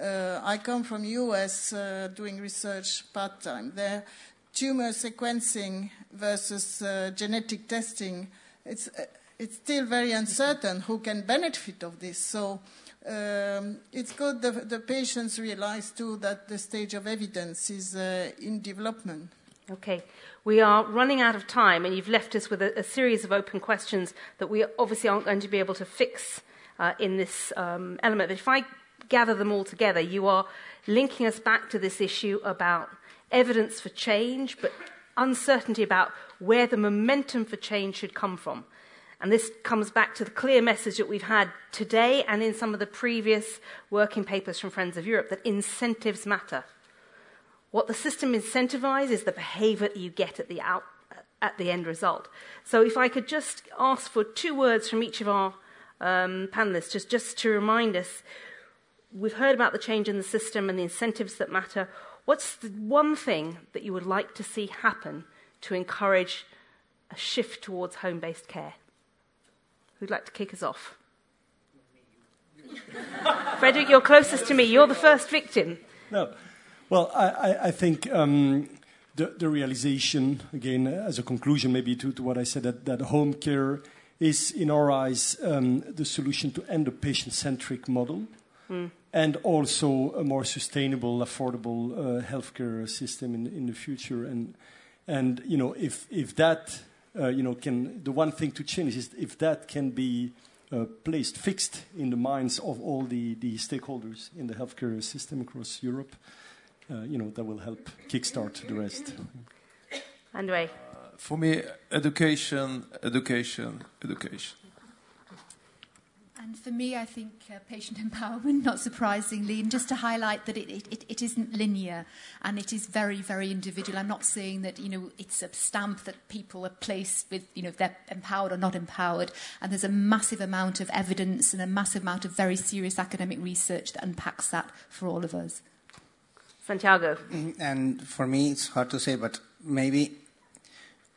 uh, I come from US uh, doing research part time. There, tumor sequencing versus uh, genetic testing, it's, uh, it's still very uncertain who can benefit of this. So um, it's good the, the patients realize too that the stage of evidence is uh, in development. Okay. We are running out of time, and you've left us with a, a series of open questions that we obviously aren't going to be able to fix uh, in this um, element. But if I gather them all together, you are linking us back to this issue about evidence for change, but uncertainty about where the momentum for change should come from. And this comes back to the clear message that we've had today and in some of the previous working papers from Friends of Europe that incentives matter. What the system incentivizes is the behavior that you get at the, out, at the end result. So if I could just ask for two words from each of our um, panelists, just, just to remind us, we've heard about the change in the system and the incentives that matter. What's the one thing that you would like to see happen to encourage a shift towards home based care? Who'd like to kick us off? Frederick, you're closest to me. You're the first victim. No. Well, I, I think um, the, the, realization, again, as a conclusion maybe to, to what I said, that, that home care is, in our eyes, um, the solution to end a patient centric model. Mm. And also a more sustainable, affordable uh, healthcare system in, in the future. And, and you know, if, if that, uh, you know, can, the one thing to change is if that can be uh, placed, fixed in the minds of all the, the stakeholders in the healthcare system across Europe, you know, that will help kickstart the rest. Andre. Uh, for me, education, education, education. And for me, I think uh, patient empowerment, not surprisingly, and just to highlight that it, it, it isn't linear and it is very, very individual. I'm not saying that, you know, it's a stamp that people are placed with, you know, they're empowered or not empowered. And there's a massive amount of evidence and a massive amount of very serious academic research that unpacks that for all of us. Santiago. Mm, and for me, it's hard to say, but maybe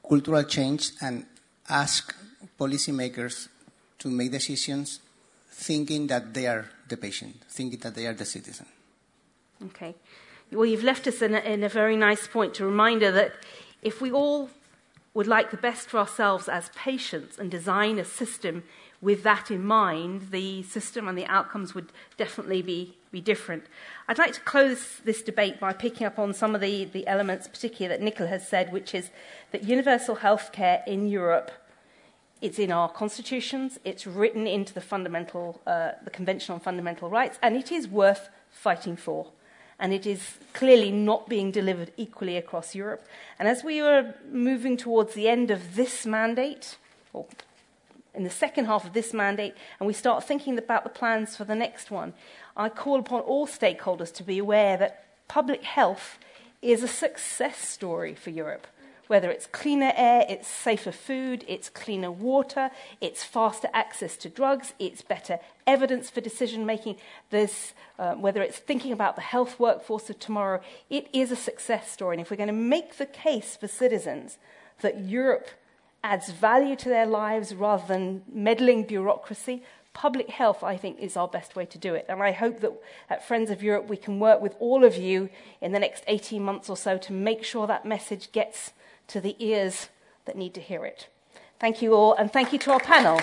cultural change and ask policymakers to make decisions thinking that they are the patient, thinking that they are the citizen. Okay. Well, you've left us in a, in a very nice point to reminder that if we all would like the best for ourselves as patients and design a system with that in mind, the system and the outcomes would definitely be, be different. I'd like to close this debate by picking up on some of the, the elements, particularly that Nicola has said, which is that universal healthcare in Europe it's in our constitutions, it's written into the, fundamental, uh, the Convention on Fundamental Rights, and it is worth fighting for. And it is clearly not being delivered equally across Europe. And as we are moving towards the end of this mandate, or in the second half of this mandate, and we start thinking about the plans for the next one, I call upon all stakeholders to be aware that public health is a success story for Europe whether it's cleaner air, it's safer food, it's cleaner water, it's faster access to drugs, it's better evidence for decision making, uh, whether it's thinking about the health workforce of tomorrow, it is a success story. And if we're going to make the case for citizens that Europe adds value to their lives rather than meddling bureaucracy, public health, I think, is our best way to do it. And I hope that at Friends of Europe we can work with all of you in the next 18 months or so to make sure that message gets to the ears that need to hear it. Thank you all, and thank you to our panel.